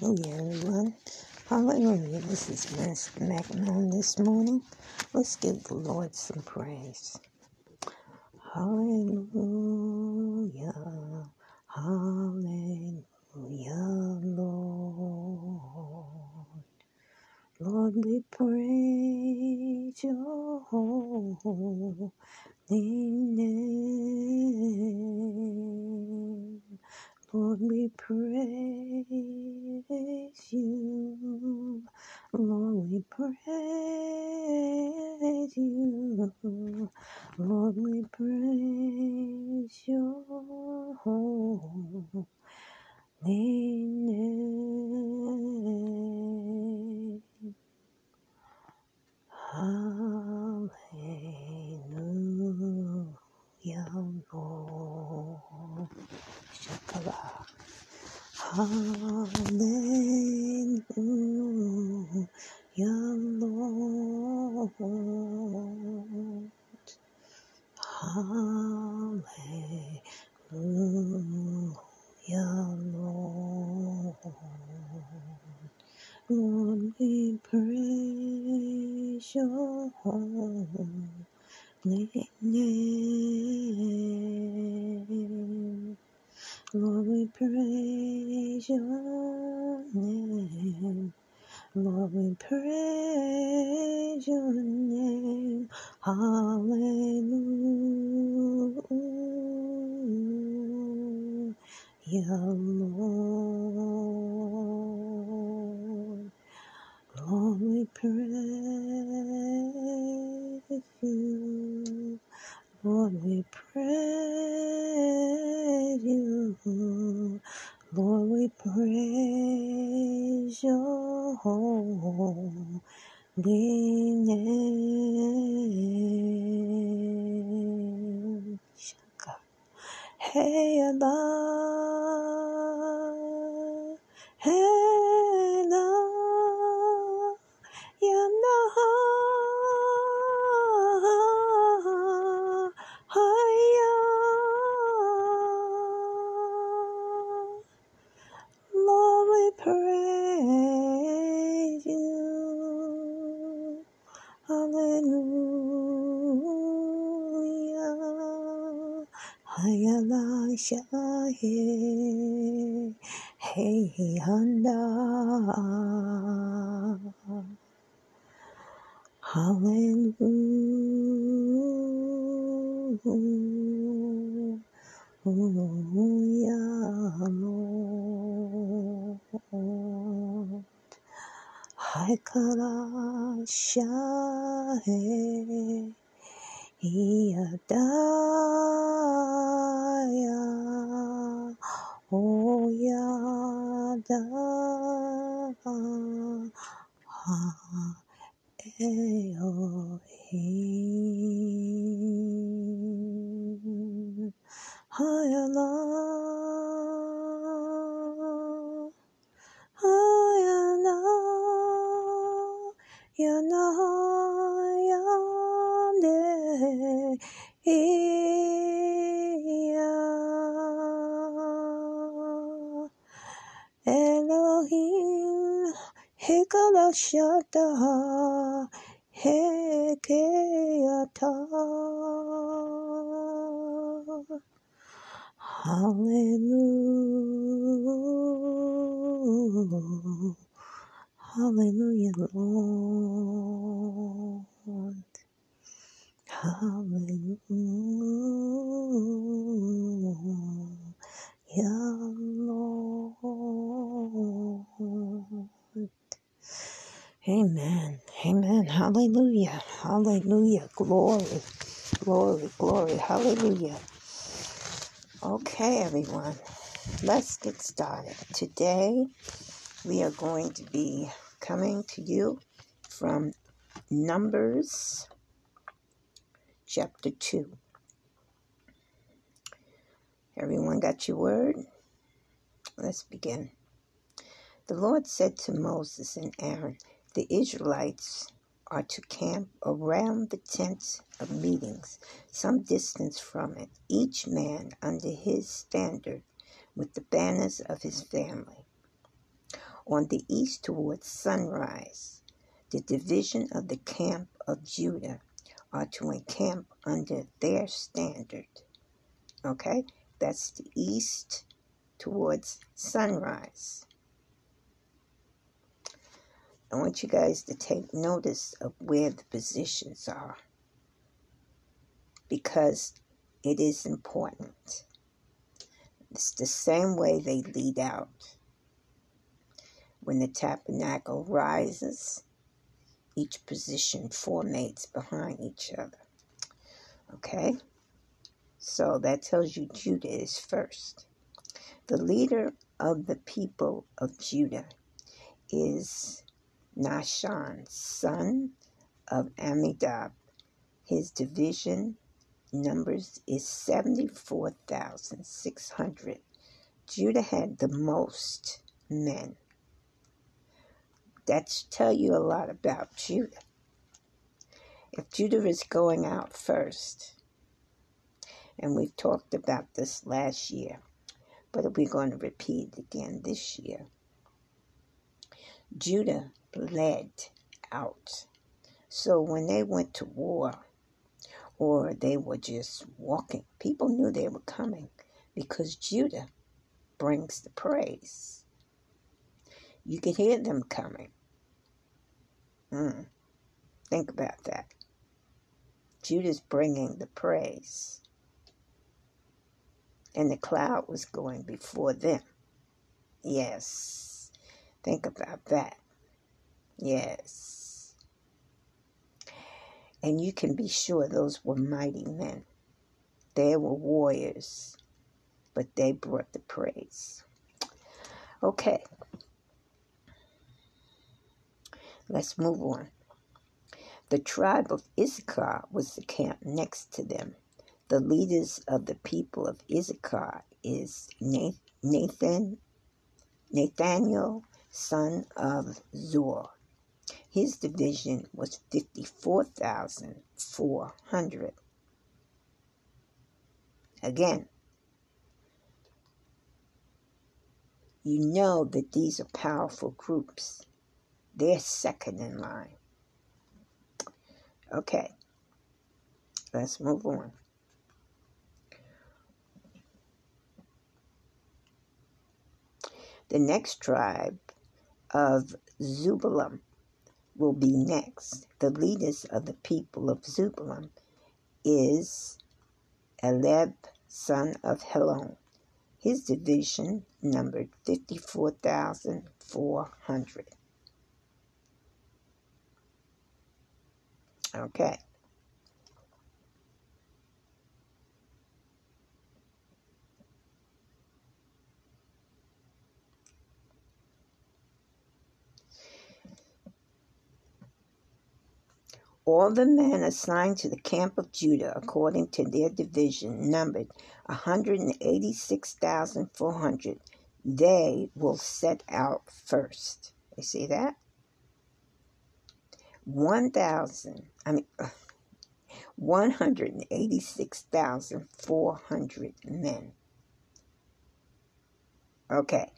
Hallelujah, everyone. Hallelujah. This is Master Magnon this morning. Let's give the Lord some praise. Hallelujah, hallelujah, Lord. Lord, we praise your holy name. Lord, we praise you. Lord, we praise you. Lord, we praise your holy name. Hallelujah, Lord. Shakala. Hallelujah, Lord. Hallelujah, Lord. Lord, we praise your holy name. Lord, we praise your name. Lord, we praise your name. Hallelujah, Lord. Lord, we praise Elohim, hikala shata, hekeyata. Hallelujah. Hallelujah, Lord. Hallelujah, Lord. Amen. Amen. Hallelujah. Hallelujah. Glory. Glory. Glory. Hallelujah. Okay, everyone. Let's get started. Today we are going to be coming to you from Numbers chapter 2. Everyone got your word? Let's begin. The Lord said to Moses and Aaron, The Israelites are to camp around the tent of meetings, some distance from it, each man under his standard with the banners of his family. On the east towards sunrise, the division of the camp of Judah are to encamp under their standard. Okay? That's the east towards sunrise. I want you guys to take notice of where the positions are because it is important. It's the same way they lead out. When the tabernacle rises, each position formates behind each other. Okay? So that tells you Judah is first. The leader of the people of Judah is Nahshon, son of Amminadab. His division numbers is 74,600. Judah had the most men. That tell you a lot about Judah. If Judah is going out first, and we've talked about this last year, but we're going to repeat it again this year. Judah led out. So when they went to war, or they were just walking. People knew they were coming because Judah brings the praise. You can hear them coming. Mm. Think about that. Judah's bringing the praise. And the cloud was going before them. Yes. Think about that. Yes. And you can be sure those were mighty men. They were warriors, but they brought the praise. Okay. Let's move on. The tribe of Issachar was the camp next to them. The leaders of the people of Issachar is Nathan, Nathaniel, son of Zuar. His division was 54,400. Again, you know that these are powerful groups. They're second in line. Okay, let's move on. The next tribe of Zubalam will be next. The leaders of the people of Zebulun is Eleb, son of Helon. His division numbered 54,400. Okay. All the men assigned to the camp of Judah, according to their division, numbered 186,400. They will set out first. You see that? 1,000, I mean, 186,400 men. Okay.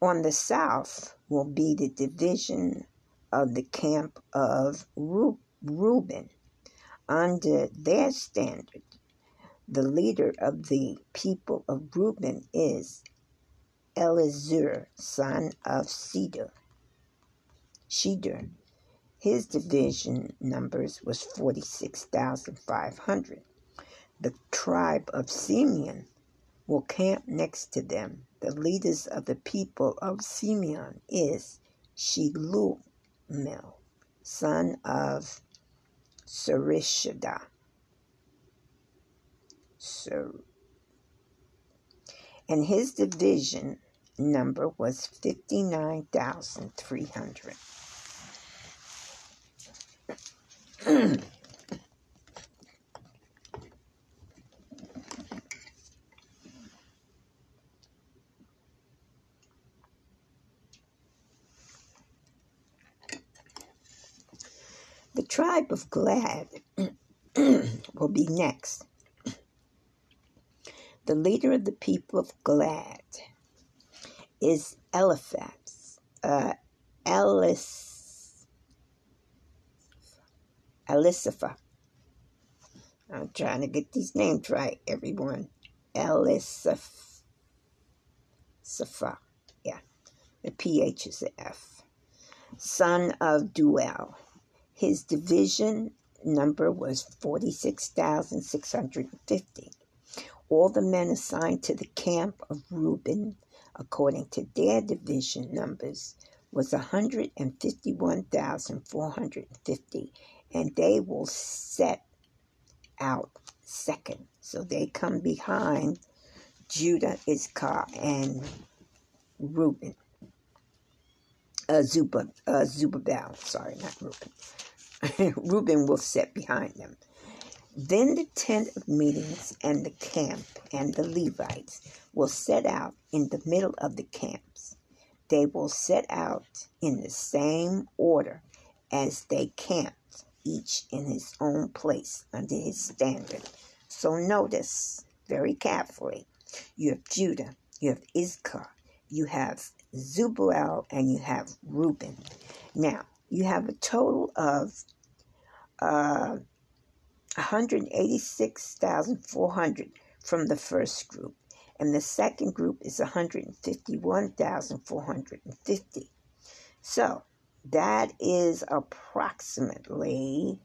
On the south will be the division of the camp of Reuben. Under their standard, the leader of the people of Reuben is Elizur, son of Cedar. Shedar. His division numbers was 46,500. The tribe of Simeon will camp next to them. The leaders of the people of Simeon is Shelumel, son of Surishada. Sur- and his division number was 59,300. Tribe of Gad will be next. The leader of the people of Gad is Eliphaz, uh, Elisapha. I'm trying to get these names right, everyone. Elisapha. Yeah, the PH is the F. Son of Deuel. His division number was 46,650. All the men assigned to the camp of Reuben, according to their division numbers, was 151,450, and they will set out second. So they come behind Judah, Issachar, and Reuben. Uh, Zuba, uh, Zubabel, sorry, not Reuben. Reuben will set behind them. Then the tent of meetings and the camp and the Levites will set out in the middle of the camps. They will set out in the same order as they camped, each in his own place under his standard. So notice very carefully you have Judah, you have Issachar, you have Zubal, and you have Reuben. Now, you have a total of uh, 186,400 from the first group, and the second group is 151,450. So that is approximately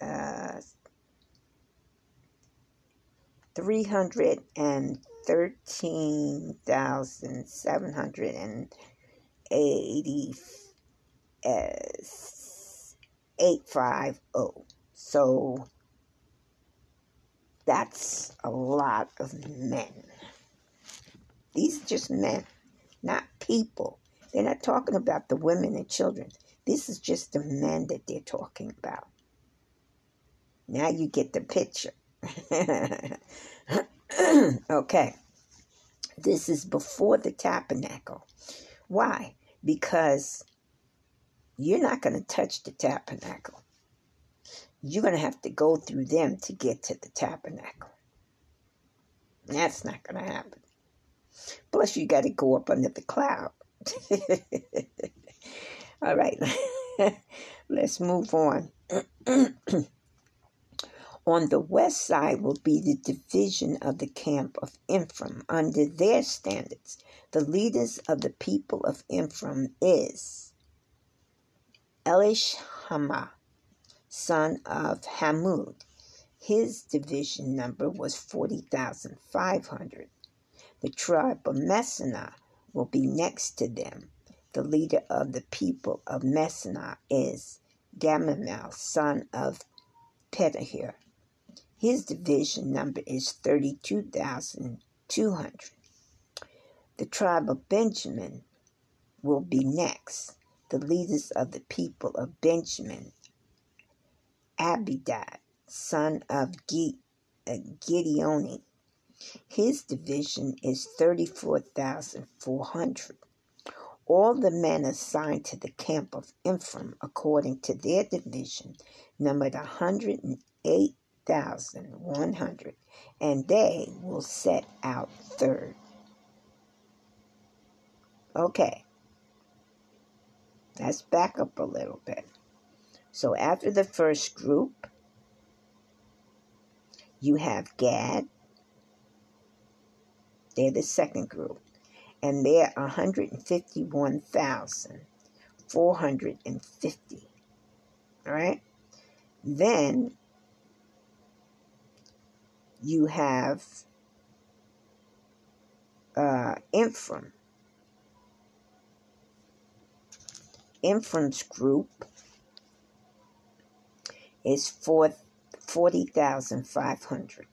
uh, 313,780 850. So that's a lot of men. These are just men, not people. They're not talking about the women and children. This is just the men that they're talking about. Now you get the picture. okay. This is before the tabernacle. Why? Because you're not going to touch the tabernacle. You're going to have to go through them to get to the tabernacle. That's not going to happen. Plus, you got to go up under the cloud. All right, let's move on. on the west side will be the division of the camp of Ephraim under their standards. The leaders of the people of Ephraim is Elishama, son of Hamud. His division number was 40,500. The tribe of Messana will be next to them. The leader of the people of Messana is Gamaliel, son of Pedahir. His division number is 32,200. The tribe of Benjamin will be next the leaders of the people of Benjamin, Abidad, son of uh, Gideoni. His division is 34,400. All the men assigned to the camp of Ephraim, according to their division, numbered 108,100, and they will set out third. Okay, Let's back up a little bit. So after the first group, you have Gad. They're the second group. And they're 151,450. All right? Then you have uh, Ephraim. Inference group is 40,500.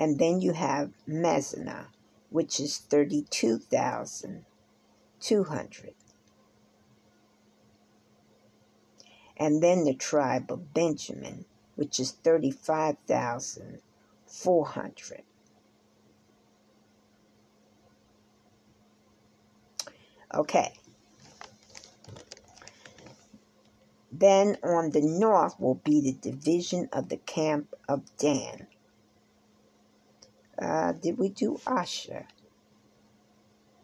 And then you have Mezana, which is 32,200. And then the tribe of Benjamin, which is 35,400. Okay. Then on the north will be the division of the camp of Dan. Uh, did we do Asher?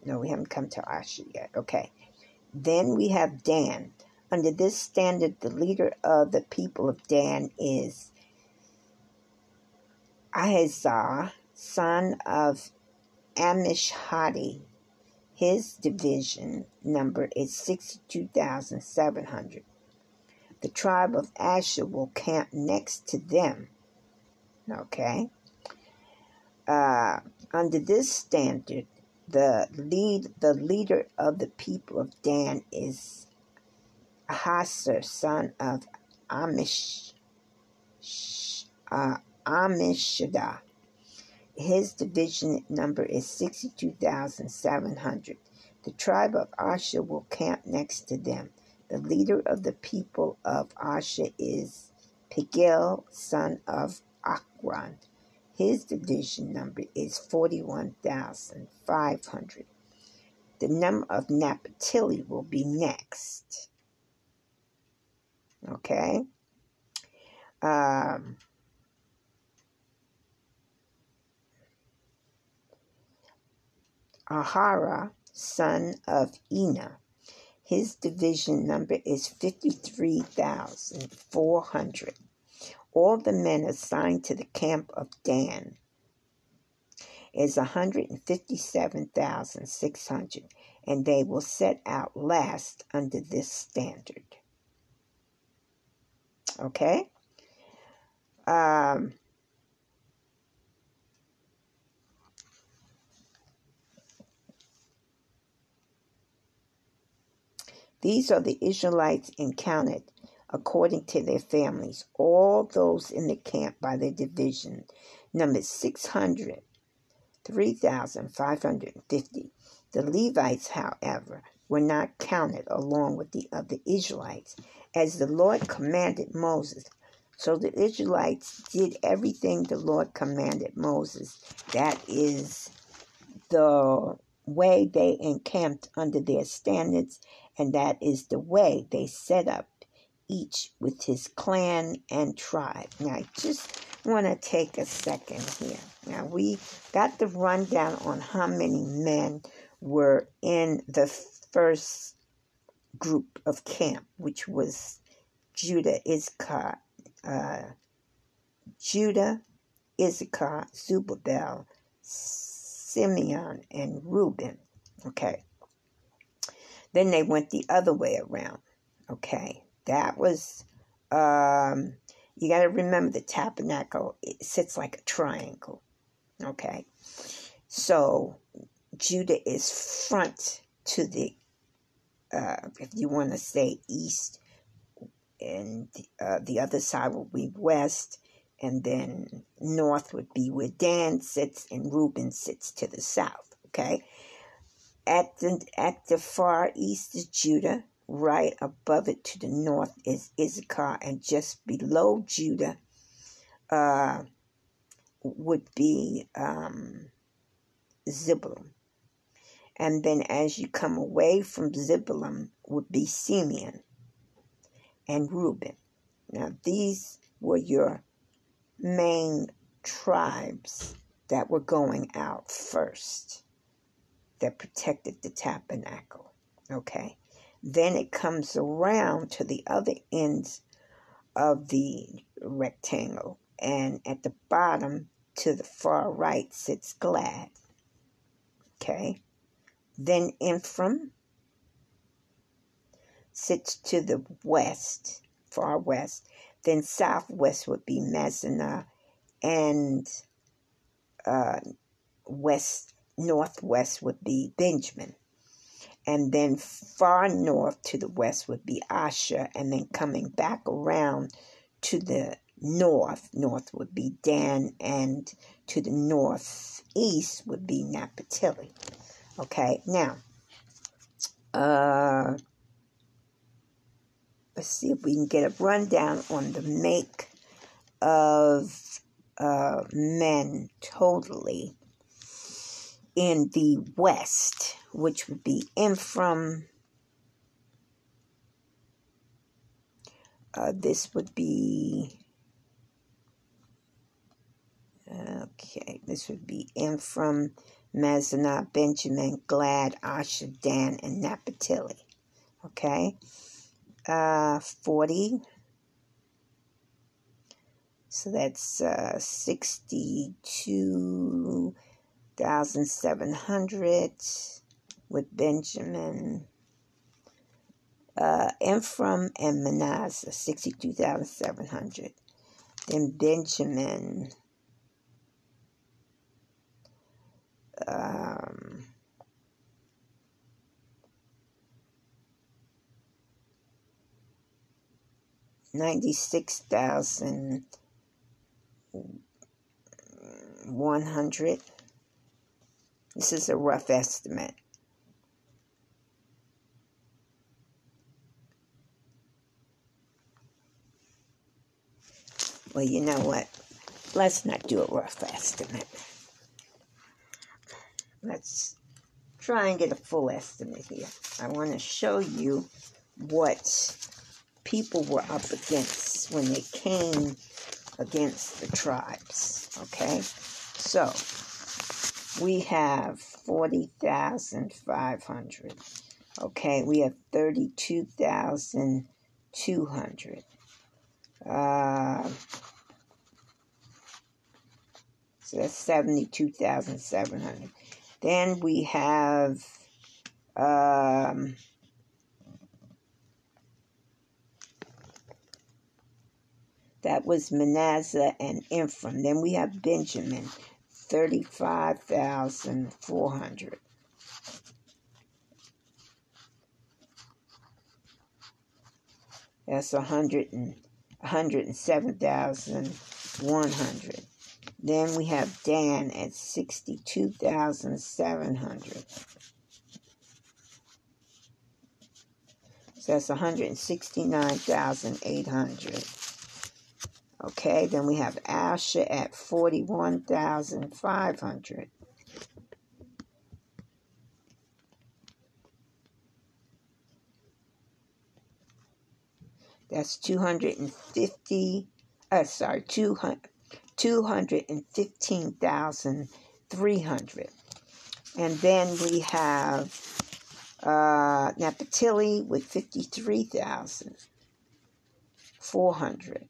No, we haven't come to Asher yet. Okay. Then we have Dan. Under this standard, the leader of the people of Dan is Ahazah, son of Amishhadi. His division number is 62,700. The tribe of Asher will camp next to them. Okay. Uh, under this standard, the lead the leader of the people of Dan is Ahasar, son of Amish uh, Ammishaddai. His division number is 62,700. The tribe of Asher will camp next to them. The leader of the people of Asher is Pigel, son of Akron. His division number is 41,500. The number of Naphtali will be next. Okay? Um, Ahara, son of Ina. His division number is 53,400. All the men assigned to the camp of Dan is 157,600, and they will set out last under this standard. Okay? Um, These are the Israelites encountered according to their families, all those in the camp by their division, numbered 600, 3,550. The Levites, however, were not counted along with the other Israelites, as the Lord commanded Moses. So the Israelites did everything the Lord commanded Moses. That is the way they encamped under their standards and that is the way they set up each with his clan and tribe. Now, I just want to take a second here. Now, we got the rundown on how many men were in the first group of camp, which was Judah, Issachar, uh, Judah, Issachar, Zubabel, Simeon, and Reuben. Okay. Then they went the other way around. Okay, that was, um, you got to remember the tabernacle, it sits like a triangle. Okay, so Judah is front to the, uh, if you want to say east, and uh, the other side will be west, and then north would be where Dan sits, and Reuben sits to the south. Okay, at the, at the far east is Judah. Right above it to the north is Issachar. And just below Judah uh, would be um, Zebulun. And then as you come away from Zebulun would be Simeon and Reuben. Now, these were your main tribes that were going out first that protected the tabernacle. Okay. Then it comes around to the other ends of the rectangle, and at the bottom to the far right sits Gad. Okay. Then Ephraim sits to the west, far west. Then southwest would be Manasseh, and uh, west northwest would be Benjamin. And then far north to the west would be Asher. And then coming back around to the north, north would be Dan. And to the northeast would be Naphtali. Okay, now, uh, let's see if we can get a rundown on the make of uh, men totally in the west, which would be Ephraim, Uh, this would be okay. This would be Ephraim, Manasseh, Benjamin, Gad, Asher, Dan, and Naphtali. Okay, uh, forty. So that's uh, sixty-two thousand seven hundred with Benjamin uh, Ephraim and Manasseh, 62,700. Then Benjamin, um, Ninety-six thousand one hundred. This is a rough estimate. Well, you know what? Let's not do a rough estimate. Let's try and get a full estimate here. I want to show you what people were up against when they came against the tribes. Okay? So, we have 40,500. Okay, we have 32,200. Uh, so that's 72,700. Then we have um, that was Manasseh and Ephraim. Then we have Benjamin, 35,400. That's a hundred and 107,100. Then we have Dan at 62,700. So that's 169,800. Okay, then we have Asher at 41,500. That's 250, uh, sorry, 200, 215,300. And then we have uh, Naphtali with 53,400.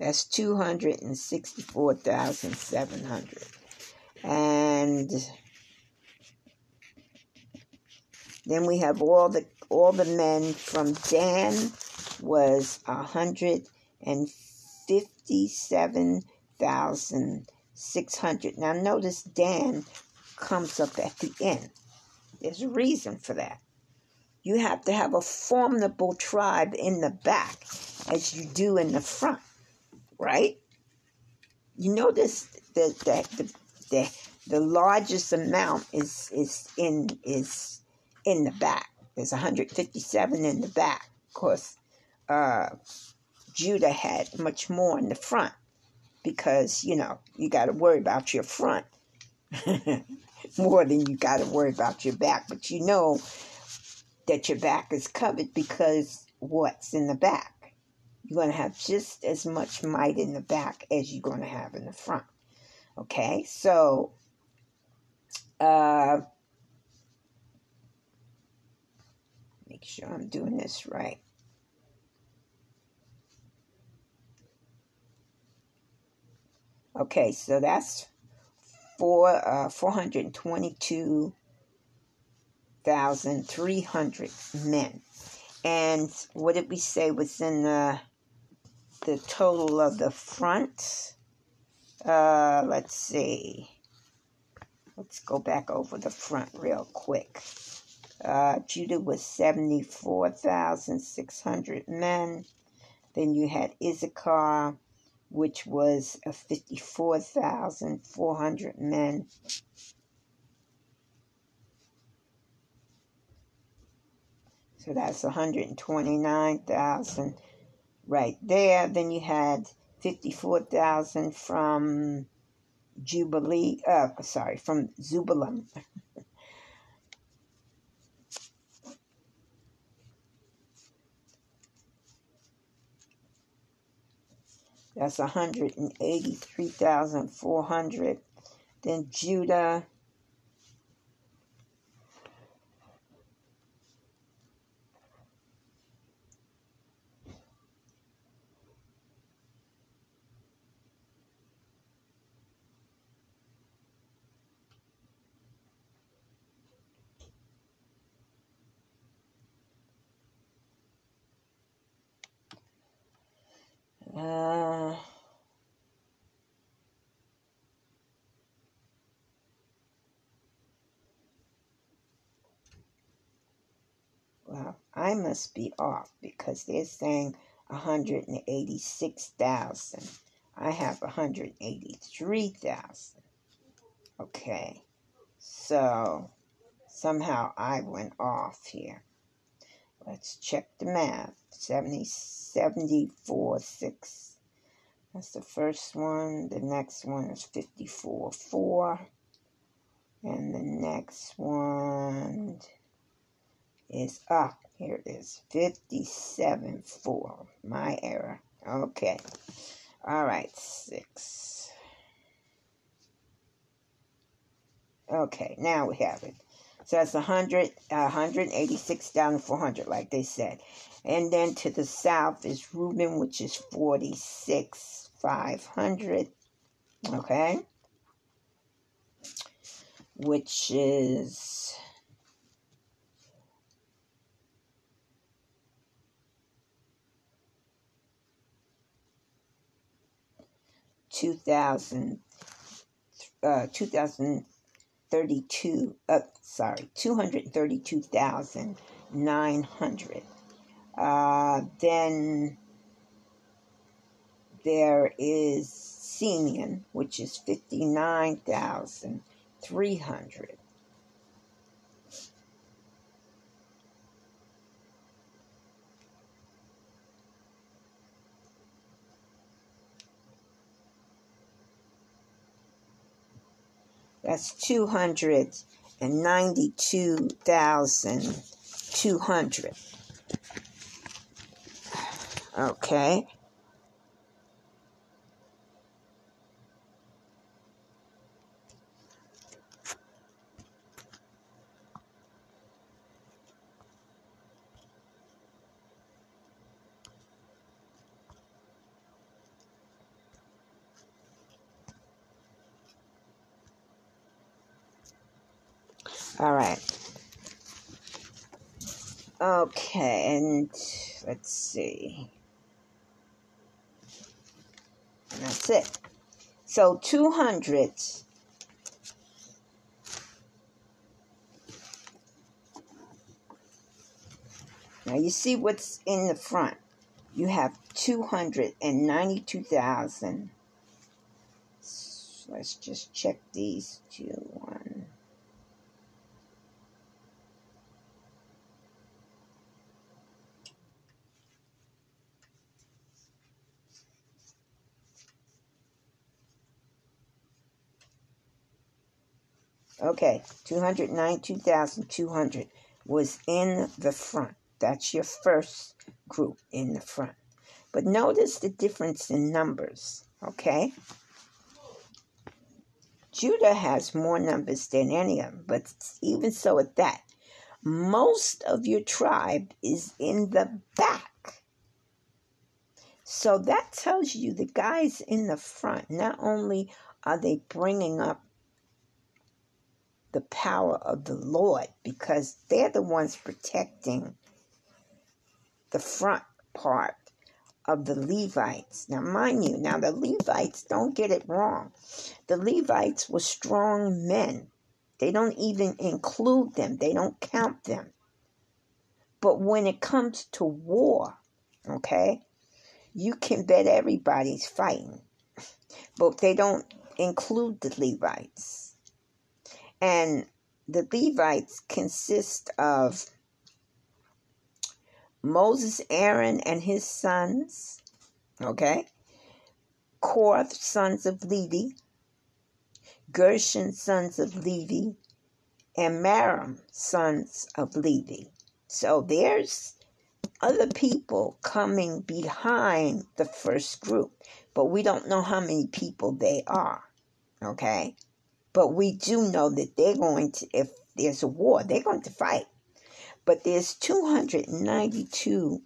That's 264,700 and then we have all the all the men from Dan was a hundred and fifty-seven thousand six hundred. Now notice Dan comes up at the end. There's a reason for that. You have to have a formidable tribe in the back as you do in the front, right? You notice that the, the the the largest amount is is in is in the back. There's 157 in the back. Of course, uh, Judah had much more in the front because you know you got to worry about your front more than you got to worry about your back. But you know that your back is covered because what's in the back. You're going to have just as much might in the back as you're going to have in the front. Okay, so uh, make sure I'm doing this right. Okay, so that's four uh, four hundred twenty-two thousand three hundred men, and what did we say was in the the total of the front? Uh, let's see. Let's go back over the front real quick. Uh, Judah was 74,600 men. Then you had Issachar, which was 54,400 men. So that's 129,000 right there. Then you had 54,000 from Jubilee, uh, sorry, from Zubalim. That's 183,400. Then Judah, uh, well, I must be off because they're saying 186,000. I have 183,000. Okay. So somehow I went off here. Let's check the math. 70, 74, 6. That's the first one. The next one is 54, 4. And the next one is up. Ah, here it is 57, 4. My error. Okay. All right, 6. Okay, now we have it. So that's 100, uh, 186,400, like they said. And then to the south is Reuben, which is 46,500. Okay. Which is. Two thousand, uh, two thousand 32 uh, sorry 232,900 uh, then there is Simeon which is 59,300 That's 292,200. Okay. All right. Okay, and let's see. And that's it. So 200. Now you see what's in the front. You have 292,000. let's just check these two. One. Okay, 292,200 was in the front. That's your first group in the front. But notice the difference in numbers, okay? Judah has more numbers than any of them, but even so at that, most of your tribe is in the back. So that tells you the guys in the front, not only are they bringing up the power of the Lord because they're the ones protecting the front part of the Levites. Now, mind you, now the Levites, don't get it wrong. The Levites were strong men. They don't even include them, they don't count them. But when it comes to war, okay, you can bet everybody's fighting. But they don't include the Levites. And the Levites consist of Moses, Aaron, and his sons, okay? Korah, sons of Levi, Gershon, sons of Levi, and Merari, sons of Levi. So there's other people coming behind the first group, but we don't know how many people they are. Okay? But we do know that they're going to, if there's a war, they're going to fight. But there's 292,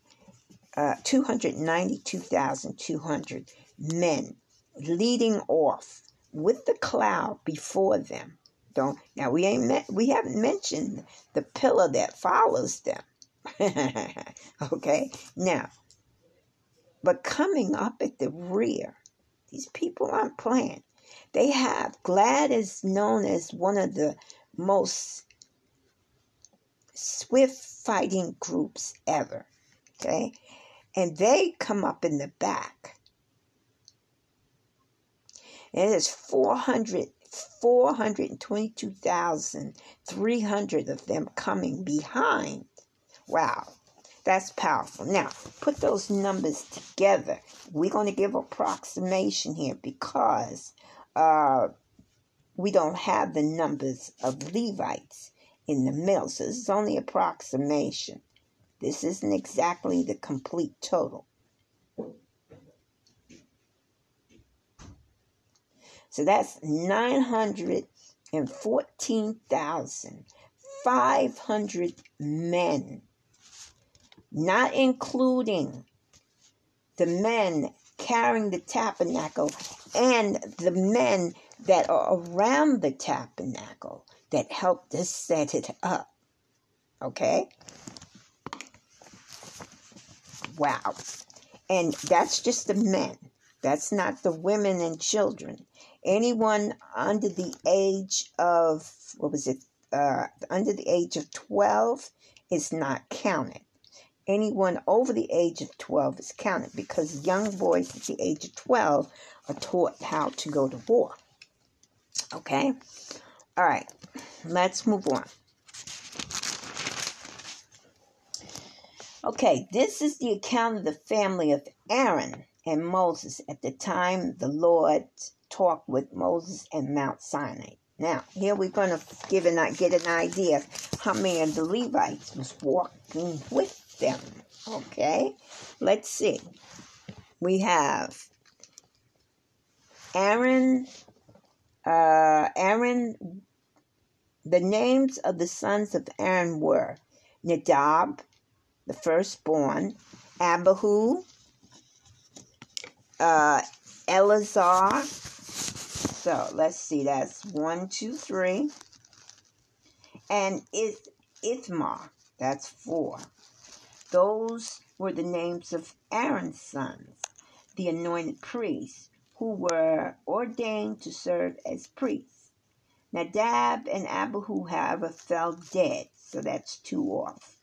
uh, 292,200 men leading off with the cloud before them. Don't now we ain't met, we haven't mentioned the pillar that follows them. okay, now, but coming up at the rear, these people aren't playing. They have Gad is known as one of the most swift fighting groups ever. Okay, and they come up in the back and it is 400, 422,300 of them coming behind. Wow, that's powerful. Now, put those numbers together. We're going to give approximation here because uh, we don't have the numbers of Levites in the middle. So this is only approximation. This isn't exactly the complete total. So that's 914,500 men, not including the men carrying the tabernacle and the men that are around the tabernacle that helped to set it up. Okay? Wow. And that's just the men. That's not the women and children anyone under the age of what was it uh, under the age of 12 is not counted anyone over the age of 12 is counted because young boys at the age of 12 are taught how to go to war. Okay? All right. Let's move on. Okay this is the account of the family of aaron and moses at the time the lord talked with Moses and Mount Sinai. Now, here we're going to give an, get an idea how many of the Levites was walking with them. Okay, let's see. We have Aaron, uh, Aaron, the names of the sons of Aaron were Nadab, the firstborn, Abihu, uh, Eleazar, so let's see, that's one, two, three. And Ith- Ithamar, that's four. Those were the names of Aaron's sons, the anointed priests, who were ordained to serve as priests. Nadab and Abihu, however, fell dead, so that's two off.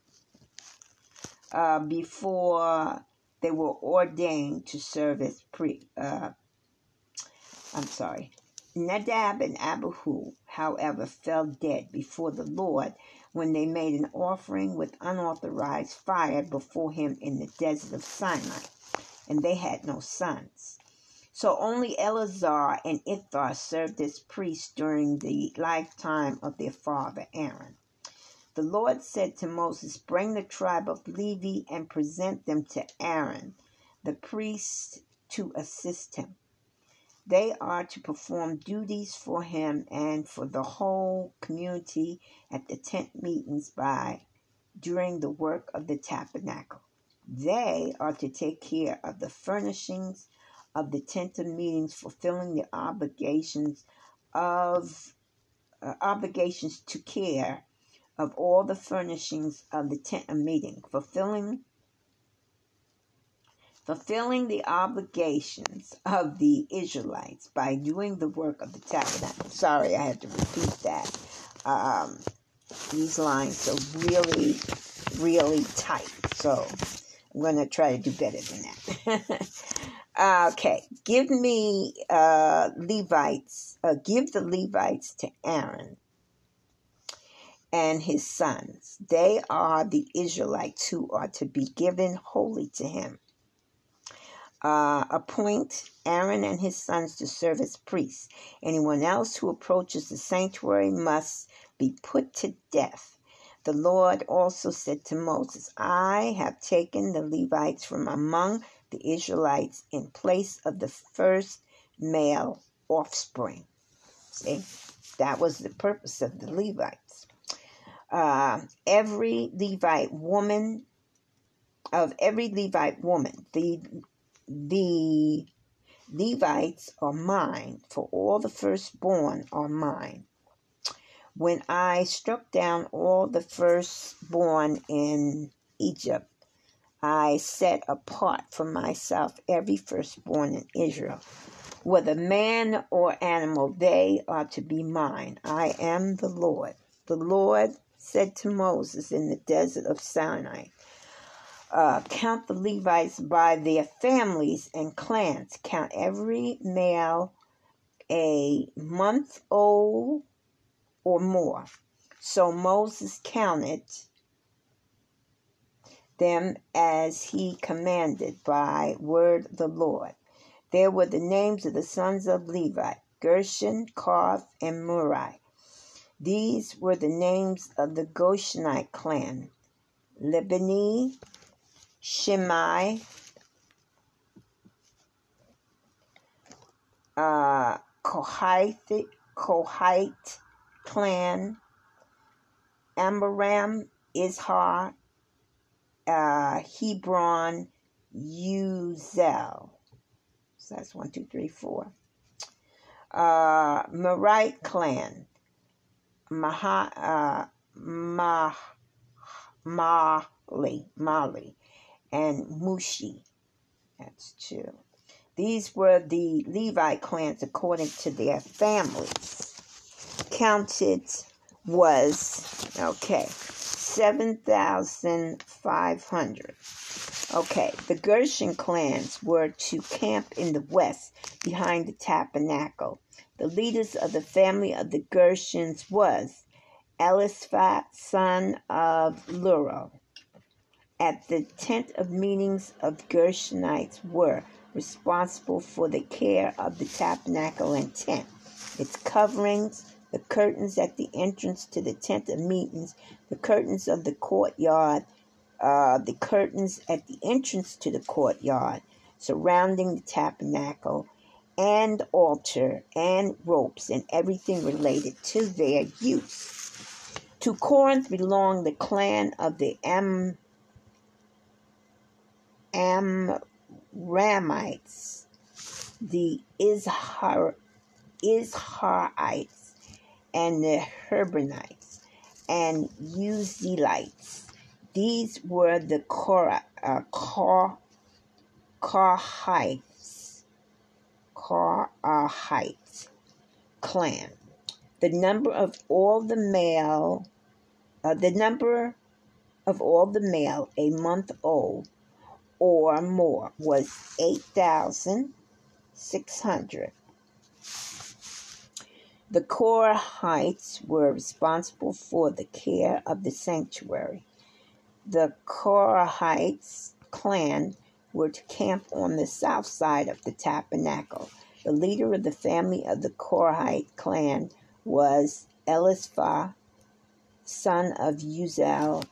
Uh, before they were ordained to serve as priests. Uh, I'm sorry, Nadab and Abihu, however, fell dead before the Lord when they made an offering with unauthorized fire before him in the desert of Sinai, and they had no sons. So only Eleazar and Ithamar served as priests during the lifetime of their father Aaron. The Lord said to Moses, Bring the tribe of Levi and present them to Aaron, the priest, to assist him. They are to perform duties for him and for the whole community at the tent meetings by during the work of the tabernacle. They are to take care of the furnishings of the tent of meetings, fulfilling the obligations of uh, obligations to care of all the furnishings of the tent of meeting, fulfilling fulfilling the obligations of the Israelites by doing the work of the tabernacle. Sorry, I had to repeat that. Um, these lines are really, really tight. So I'm going to try to do better than that. okay, give me uh, Levites, uh, give the Levites to Aaron and his sons. They are the Israelites who are to be given wholly to him uh, appoint Aaron and his sons to serve as priests. Anyone else who approaches the sanctuary must be put to death. The Lord also said to Moses, I have taken the Levites from among the Israelites in place of the first male offspring. See, that was the purpose of the Levites. Uh, every Levite woman, of every Levite woman, the the Levites are mine, for all the firstborn are mine. When I struck down all the firstborn in Egypt, I set apart for myself every firstborn in Israel. Whether man or animal, they are to be mine. I am the Lord. The Lord said to Moses in the desert of Sinai, uh, count the Levites by their families and clans. Count every male a month old or more. So Moses counted them as he commanded by word of the Lord. There were the names of the sons of Levi Gershon, Kohath, and Merari. These were the names of the Gershonite clan Libni, Shimei, uh, Kohath, Kohath clan, Amram, Izhar, uh, Hebron, Uzziel. So that's one, two, three, four. Uh, Merite clan, Maha, uh, Mah, Mahli, Mahli and Mushi. That's two. These were the Levite clans according to their families. Counted was, okay, 7,500. Okay, the Gershon clans were to camp in the west behind the tabernacle. The leaders of the family of the Gershons was Elisphat, son of Luro, at the tent of meetings of Gershonites were responsible for the care of the tabernacle and tent, its coverings, the curtains at the entrance to the tent of meetings, the curtains of the courtyard, uh, the curtains at the entrance to the courtyard surrounding the tabernacle, and altar and ropes and everything related to their use. To Corinth belonged the clan of the Am Amramites, the Izhar, Izharites, and the Hebronites, and Uzzielites. These were the Korah, uh, Kor, Korhites, Korhites clan. The number of all the male, uh, the number of all the male a month old or more was 8,600. The Korahites were responsible for the care of the sanctuary. The Korahites clan were to camp on the south side of the tabernacle. The leader of the family of the Korahite clan was Elisphah, son of Uzziel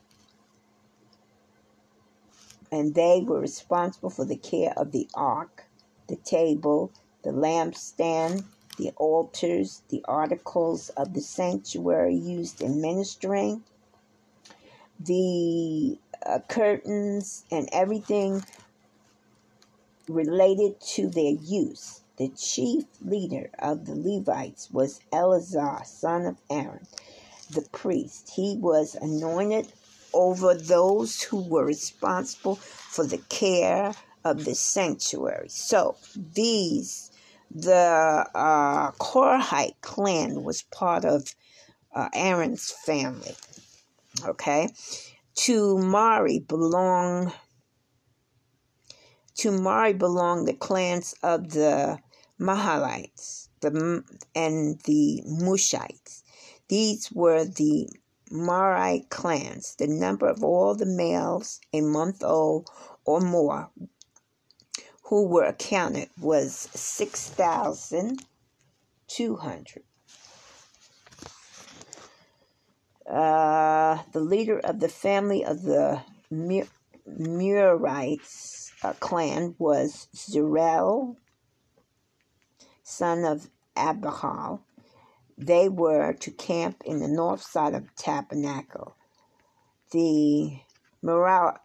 and they were responsible for the care of the ark, the table, the lampstand, the altars, the articles of the sanctuary used in ministering, the uh, curtains, and everything related to their use. The chief leader of the Levites was Eleazar, son of Aaron, the priest. He was anointed over those who were responsible for the care of the sanctuary. So these, the uh, clan was part of uh, Aaron's family. Okay, to Mari belong. To Mari belong the clans of the Mahalites, the and the Mushites. These were the Marite clans, the number of all the males a month old or more who were accounted was 6,200. Uh, the leader of the family of the Murites uh, clan was Zerel, son of Abihail. They were to camp in the north side of the tabernacle. The Merarites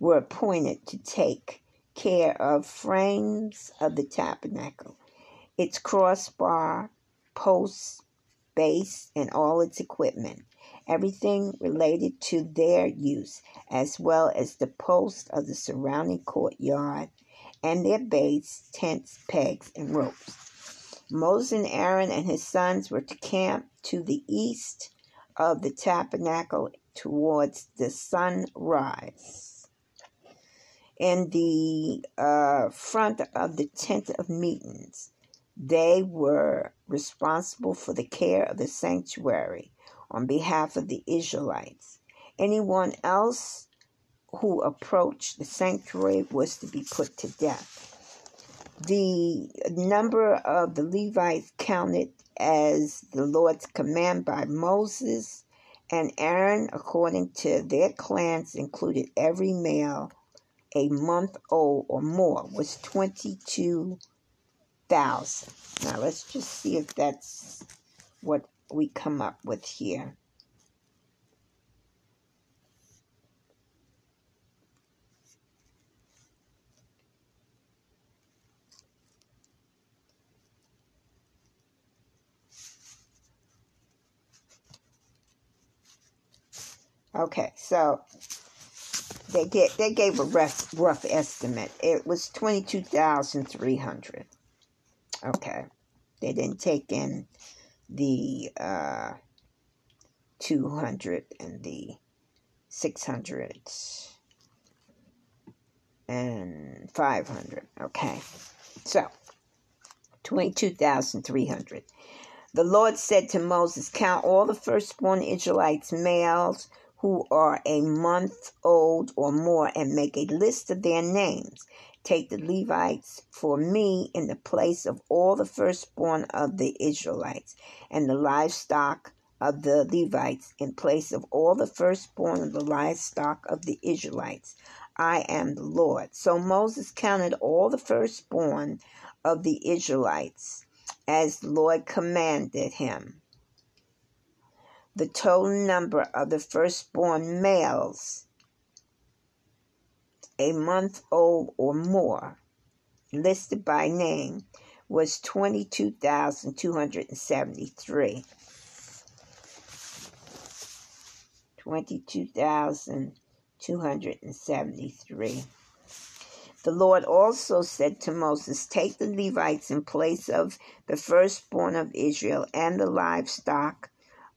were appointed to take care of frames of the tabernacle, its crossbar, posts, base, and all its equipment, everything related to their use, as well as the posts of the surrounding courtyard and their base, tents, pegs, and ropes. Moses and Aaron and his sons were to camp to the east of the tabernacle towards the sunrise. In the uh, front of the tent of meetings, they were responsible for the care of the sanctuary on behalf of the Israelites. Anyone else who approached the sanctuary was to be put to death. The number of the Levites counted as the Lord's command by Moses and Aaron, according to their clans, included every male a month old or more, was 22,000. Now let's just see if that's what we come up with here. Okay, so they get they gave a rough rough estimate. It was twenty two thousand three hundred. Okay, they didn't take in the uh, two hundred and the six hundred and five hundred. Okay, so twenty two thousand three hundred. The Lord said to Moses, Count all the firstborn Israelites, males who are a month old or more and make a list of their names. Take the Levites for me in the place of all the firstborn of the Israelites, and the livestock of the Levites in place of all the firstborn of the livestock of the Israelites. I am the Lord. So Moses counted all the firstborn of the Israelites as the Lord commanded him the total number of the firstborn males a month old or more listed by name was 22,273. 22,273. The Lord also said to Moses, Take the Levites in place of the firstborn of Israel and the livestock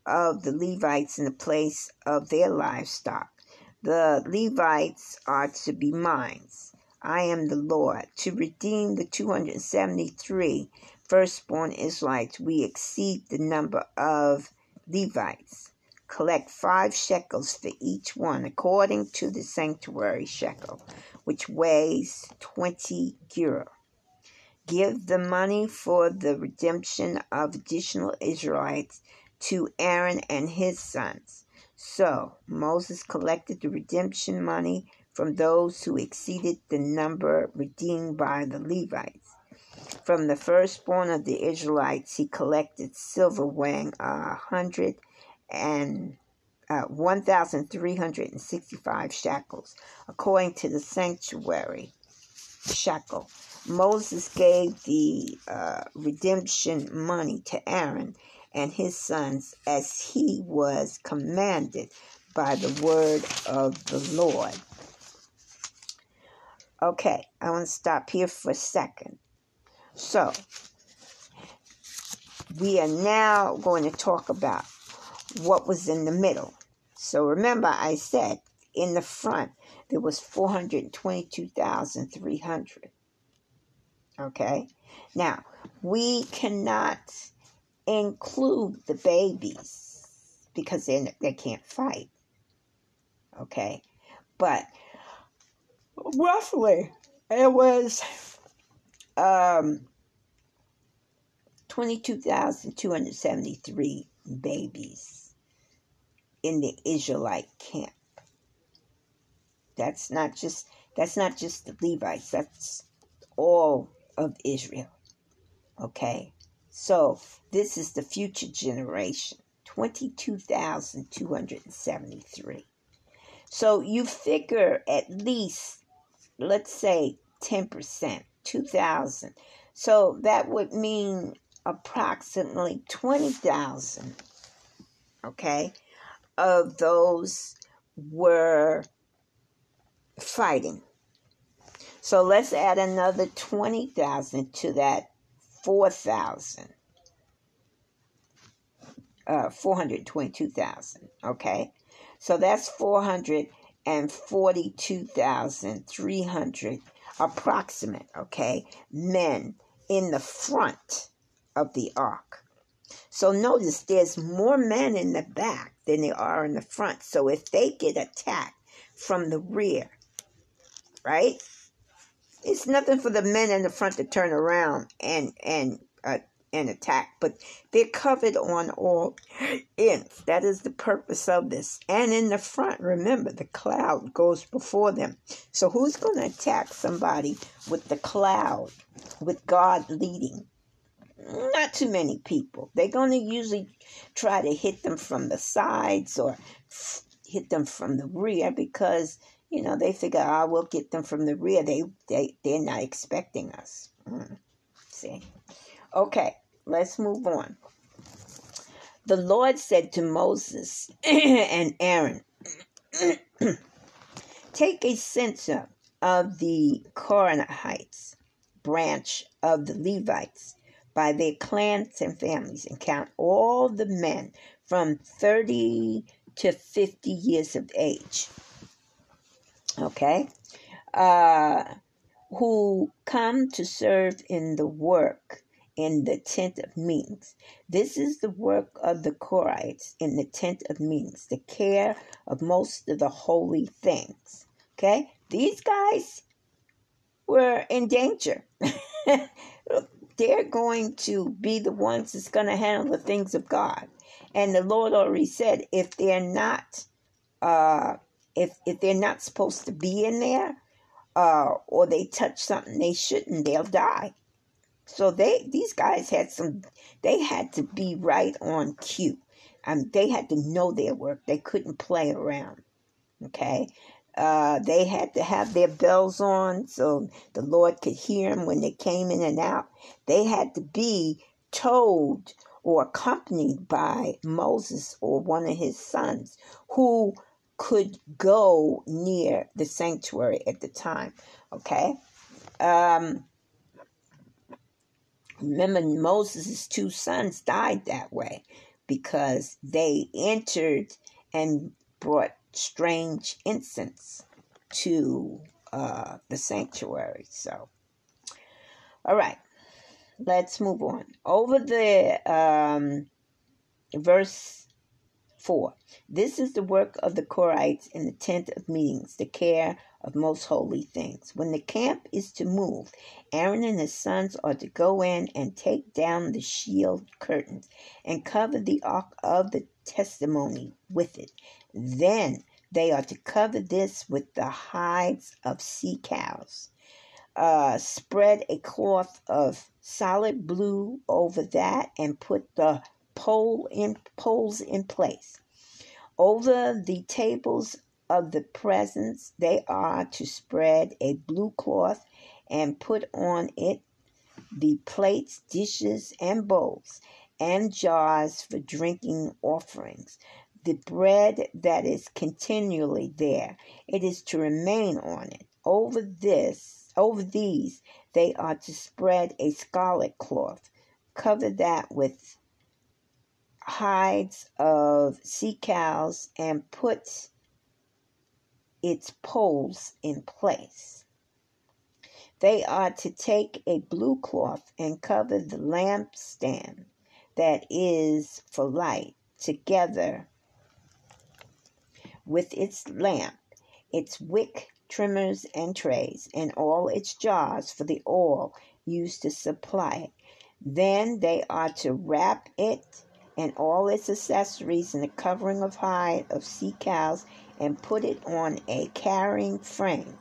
of the Levites in the place of their livestock. The Levites are to be mine. I am the Lord. To redeem the 273 firstborn Israelites, we exceed the number of Levites. Collect five shekels for each one, according to the sanctuary shekel, which weighs 20 gerah. Give the money for the redemption of additional Israelites to Aaron and his sons. So Moses collected the redemption money from those who exceeded the number redeemed by the Levites. From the firstborn of the Israelites, he collected silver weighing a hundred and uh, 1,365 shekels, according to the sanctuary shekel. Moses gave the uh, redemption money to Aaron and his sons as he was commanded by the word of the Lord. Okay, I want to stop here for a second. So, we are now going to talk about what was in the middle. So, remember, I said in the front there was 422,300. Okay, now we cannot include the babies because they, they can't fight. Okay, but roughly it was um, 22,273 babies in the Israelite camp. That's not just that's not just the Levites, that's all of Israel. Okay? So, this is the future generation. 22,273. So you figure at least, let's say 10%, 2,000. So that would mean approximately 20,000, okay, of those were fighting. So let's add another 20,000 to that 4,000. Uh, 422,000, okay? So that's 442,300 approximate, okay, men in the front of the ark. So notice there's more men in the back than there are in the front. So if they get attacked from the rear, right? It's nothing for the men in the front to turn around and and uh, and attack, but they're covered on all ends. That is the purpose of this. And in the front, remember, the cloud goes before them. So who's going to attack somebody with the cloud, with God leading? Not too many people. They're going to usually try to hit them from the sides or hit them from the rear because you know they figure, "I oh, will get them from the rear." They they they're not expecting us. Mm. See, okay. Let's move on. The Lord said to Moses and Aaron, Take a census of the Korahites, branch of the Levites, by their clans and families, and count all the men from 30 to 50 years of age. Okay? Uh, who come to serve in the work in the tent of meetings. This is the work of the Korahites in the tent of meetings, the care of most of the holy things. Okay? These guys were in danger. They're going to be the ones that's going to handle the things of God. And the Lord already said if they're not uh if if they're not supposed to be in there, uh, or they touch something they shouldn't, they'll die. So they these guys had some they had to be right on cue. Um, they had to know their work. They couldn't play around. Okay. Uh, they had to have their bells on so the Lord could hear them when they came in and out. They had to be told or accompanied by Moses or one of his sons who could go near the sanctuary at the time. Okay. Um, Remember, Moses' two sons died that way because they entered and brought strange incense to uh, the sanctuary. So, all right, let's move on. Over the um, verse 4 This is the work of the Korahites in the tent of meetings, the care of most holy things. When the camp is to move, Aaron and his sons are to go in and take down the shield curtains and cover the ark of the testimony with it. Then they are to cover this with the hides of sea cows. Uh, spread a cloth of solid blue over that and put the pole in poles in place. Over the tables of the presence, they are to spread a blue cloth and put on it the plates, dishes, and bowls, and jars for drinking offerings. The bread that is continually there, it is to remain on it. Over this, over these, they are to spread a scarlet cloth. Cover that with hides of sea cows and puts its poles in place. They are to take a blue cloth and cover the lampstand that is for light together with its lamp, its wick, trimmers, and trays, and all its jars for the oil used to supply it. Then they are to wrap it and all its accessories in a covering of hide of sea cows and put it on a carrying frame.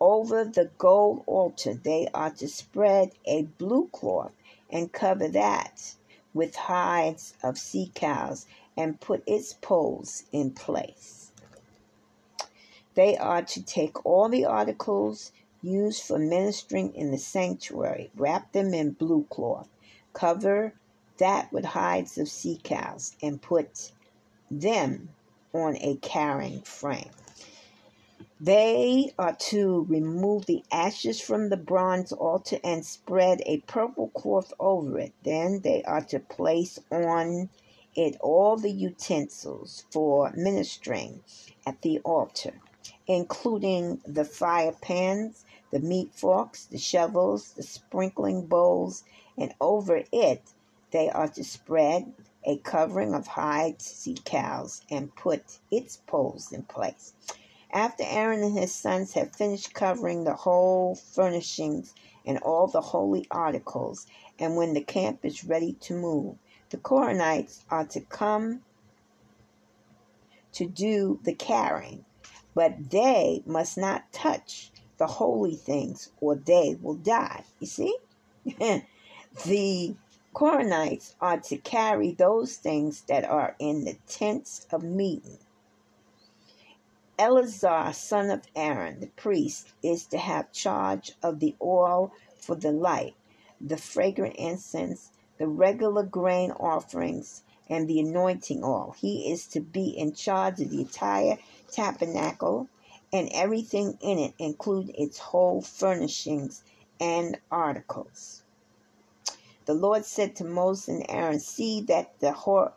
Over the gold altar they are to spread a blue cloth and cover that with hides of sea cows and put its poles in place. They are to take all the articles used for ministering in the sanctuary, wrap them in blue cloth, cover that with hides of sea cows, and put them on a carrying frame. They are to remove the ashes from the bronze altar and spread a purple cloth over it. Then they are to place on it all the utensils for ministering at the altar, including the fire pans, the meat forks, the shovels, the sprinkling bowls, and over it they are to spread a covering of hides, sea cows, and put its poles in place. After Aaron and his sons have finished covering the whole furnishings and all the holy articles, and when the camp is ready to move, the Koranites are to come to do the carrying, but they must not touch the holy things or they will die. You see? the Koranites are to carry those things that are in the tents of meeting. Eleazar, son of Aaron, the priest, is to have charge of the oil for the light, the fragrant incense, the regular grain offerings, and the anointing oil. He is to be in charge of the entire tabernacle and everything in it, including its whole furnishings and articles. The Lord said to Moses and Aaron, "See that the Hor-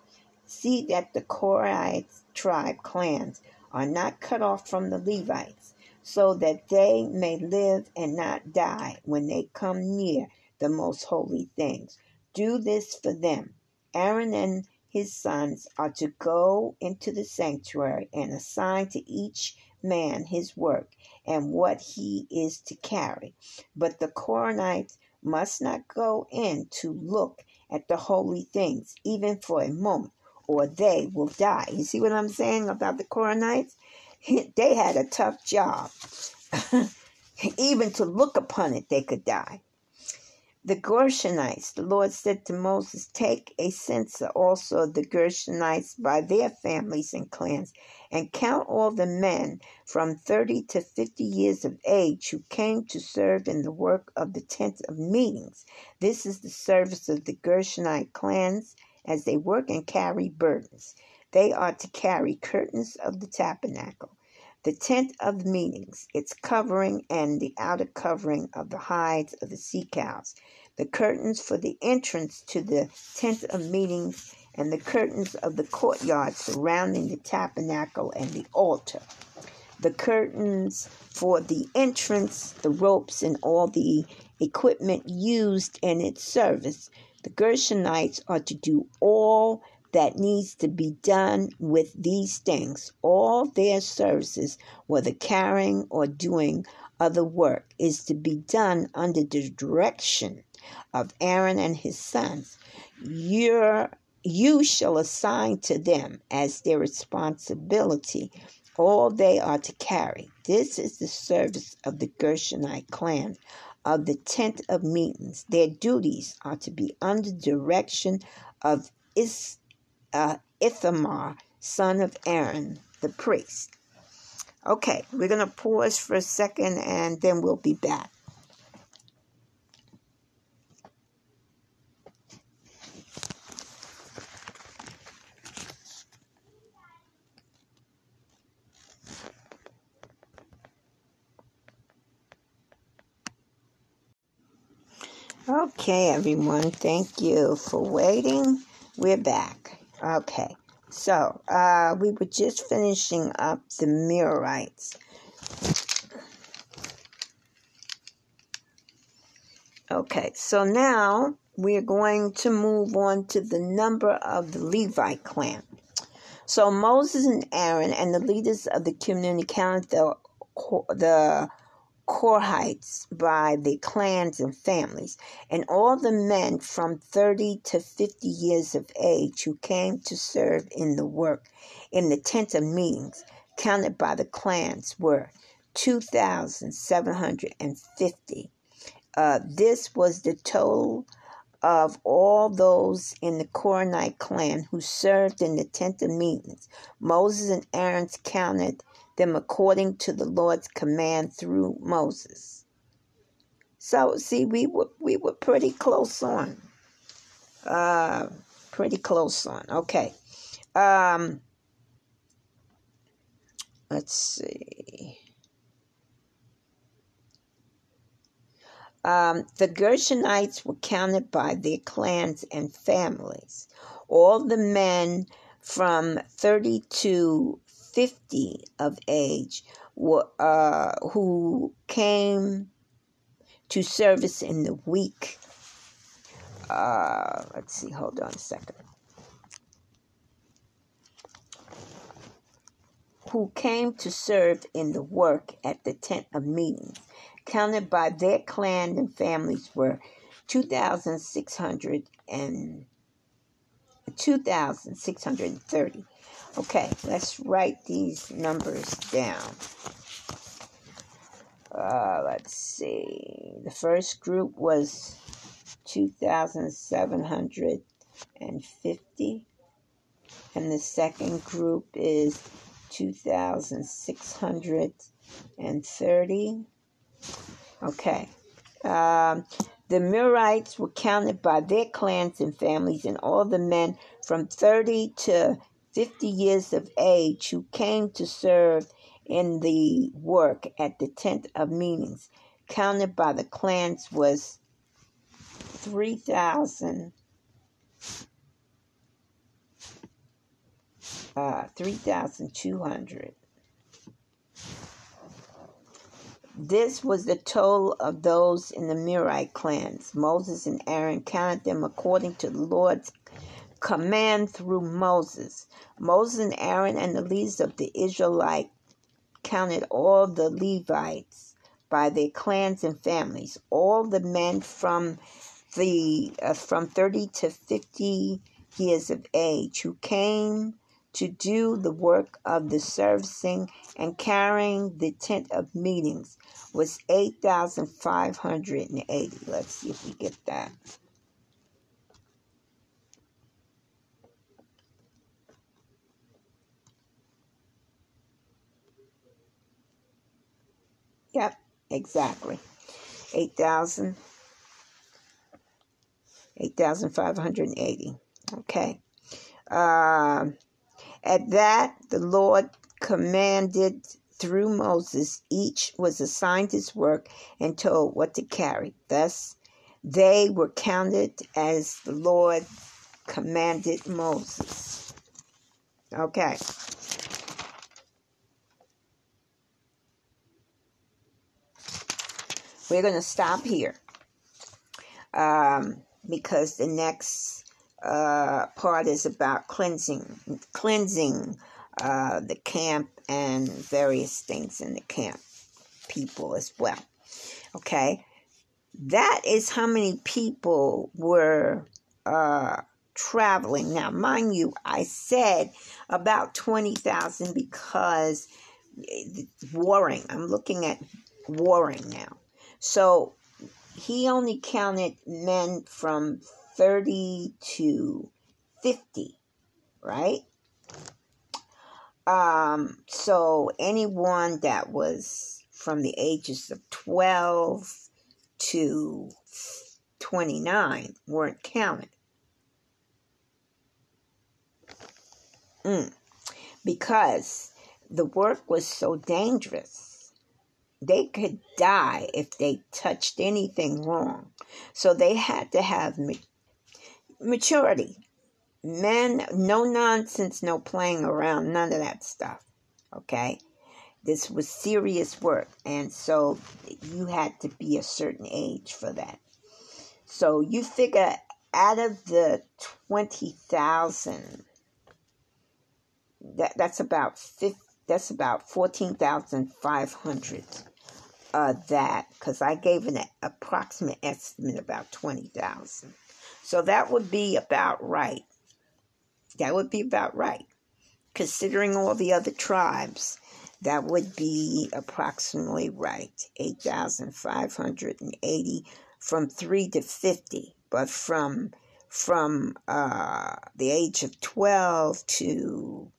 see that the Korite tribe clans are not cut off from the Levites, so that they may live and not die when they come near the most holy things. Do this for them. Aaron and his sons are to go into the sanctuary and assign to each man his work and what he is to carry. But the Koranites must not go in to look at the holy things, even for a moment, or they will die. You see what I'm saying about the Koranites? They had a tough job. even to look upon it, they could die. The Gershonites, the Lord said to Moses, Take a census also of the Gershonites by their families and clans, and count all the men from thirty to fifty years of age who came to serve in the work of the tent of meetings. This is the service of the Gershonite clans as they work and carry burdens. They are to carry curtains of the tabernacle the tent of the meetings, its covering, and the outer covering of the hides of the sea cows, the curtains for the entrance to the tent of meetings, and the curtains of the courtyard surrounding the tabernacle and the altar, the curtains for the entrance, the ropes, and all the equipment used in its service. The Gershonites are to do all that needs to be done with these things. All their services, whether carrying or doing other work, is to be done under the direction of Aaron and his sons. Your, you shall assign to them as their responsibility all they are to carry. This is the service of the Gershonite clan of the tent of meetings. Their duties are to be under direction of Is uh, Ithamar, son of Aaron, the priest. Okay, we're going to pause for a second and then we'll be back. Okay, everyone, thank you for waiting. We're back. Okay, so uh, we were just finishing up the Merarites. Okay, so now we're going to move on to the number of the Levite clan. So Moses and Aaron and the leaders of the community counted the the Korhites by their clans and families, and all the men from 30 to 50 years of age who came to serve in the work in the tent of meetings, counted by the clans, were 2,750. Uh, this was the total of all those in the Korite clan who served in the tent of meetings. Moses and Aaron counted them according to the Lord's command through Moses. So see, we were we were pretty close on. Uh, pretty close on. Okay. Um, let's see. Um, the Gershonites were counted by their clans and families. All the men from 30 to 50 of age uh, who came to service in the week. Uh, let's see, hold on a second. Who came to serve in the work at the tent of meetings counted by their clan and families were 2,600 and 2,630. Okay, let's write these numbers down. Uh, let's see. The first group was 2,750, and the second group is 2,630. Okay. Um, the Murites were counted by their clans and families, and all the men from 30 to 50 years of age who came to serve in the work at the tent of meetings, counted by the clans, was 3,000. Uh, 3,200. This was the total of those in the Merite clans. Moses and Aaron counted them according to the Lord's command through Moses. Moses and Aaron and the leaders of the Israelite counted all the Levites by their clans and families, all the men from the uh, from 30 to 50 years of age who came to do the work of the servicing and carrying the tent of meetings was 8,580. Let's see if we get that. Exactly. 8,000. 8,580. Okay. Uh, at that, the Lord commanded through Moses, each was assigned his work and told what to carry. Thus, they were counted as the Lord commanded Moses. Okay. We're going to stop here um, because the next uh, part is about cleansing, cleansing uh, the camp and various things in the camp people as well. Okay, that is how many people were uh, traveling. Now, mind you, I said about 20,000 because warring. I'm looking at warring now. So he only counted men from 30 to 50, right? Um, so anyone that was from the ages of 12 to 29 weren't counted. Mm. Because the work was so dangerous. They could die if they touched anything wrong. So they had to have maturity men, no nonsense, no playing around, none of that stuff. Okay? This was serious work, and so you had to be a certain age for that. So you figure out of the 20,000, that that's about 50, that's about 14,500 uh, that because I gave an approximate estimate about 20,000. So that would be about right. That would be about right. Considering all the other tribes, that would be approximately right. 8,580 from 3 to 50, but from from uh, the age of 12 to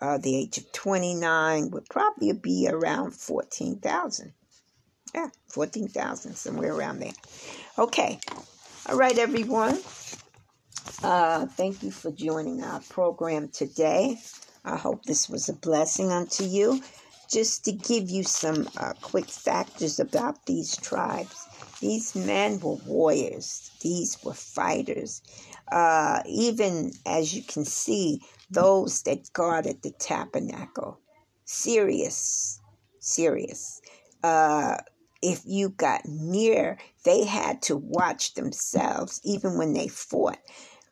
uh, the age of 29 would probably be around 14,000. Yeah, 14,000, somewhere around there. Okay. All right, everyone. Uh, thank you for joining our program today. I hope this was a blessing unto you. Just to give you some uh, quick factors about these tribes. These men were warriors, these were fighters. Uh, even as you can see, those that guarded the tabernacle. Serious, serious. Uh, if you got near, they had to watch themselves, even when they fought.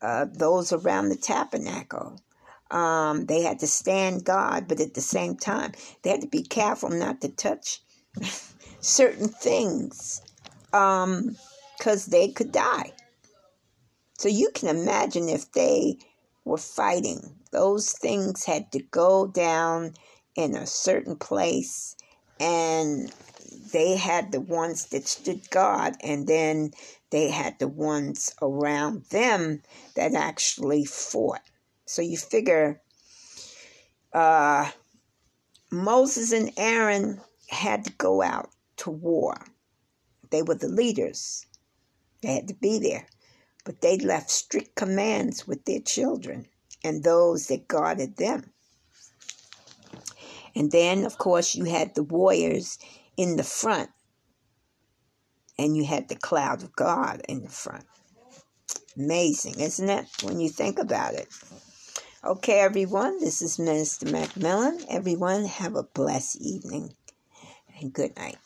Uh, those around the tabernacle. Um, they had to stand guard, but at the same time, they had to be careful not to touch certain things because um, they could die. So you can imagine if they were fighting, those things had to go down in a certain place and they had the ones that stood guard, and then they had the ones around them that actually fought. So you figure uh, Moses and Aaron had to go out to war. They were the leaders, they had to be there. But they left strict commands with their children and those that guarded them. And then, of course, you had the warriors in the front, and you had the cloud of God in the front. Amazing, isn't it, when you think about it? Okay, everyone, this is Minister McMillian. Everyone, have a blessed evening and good night.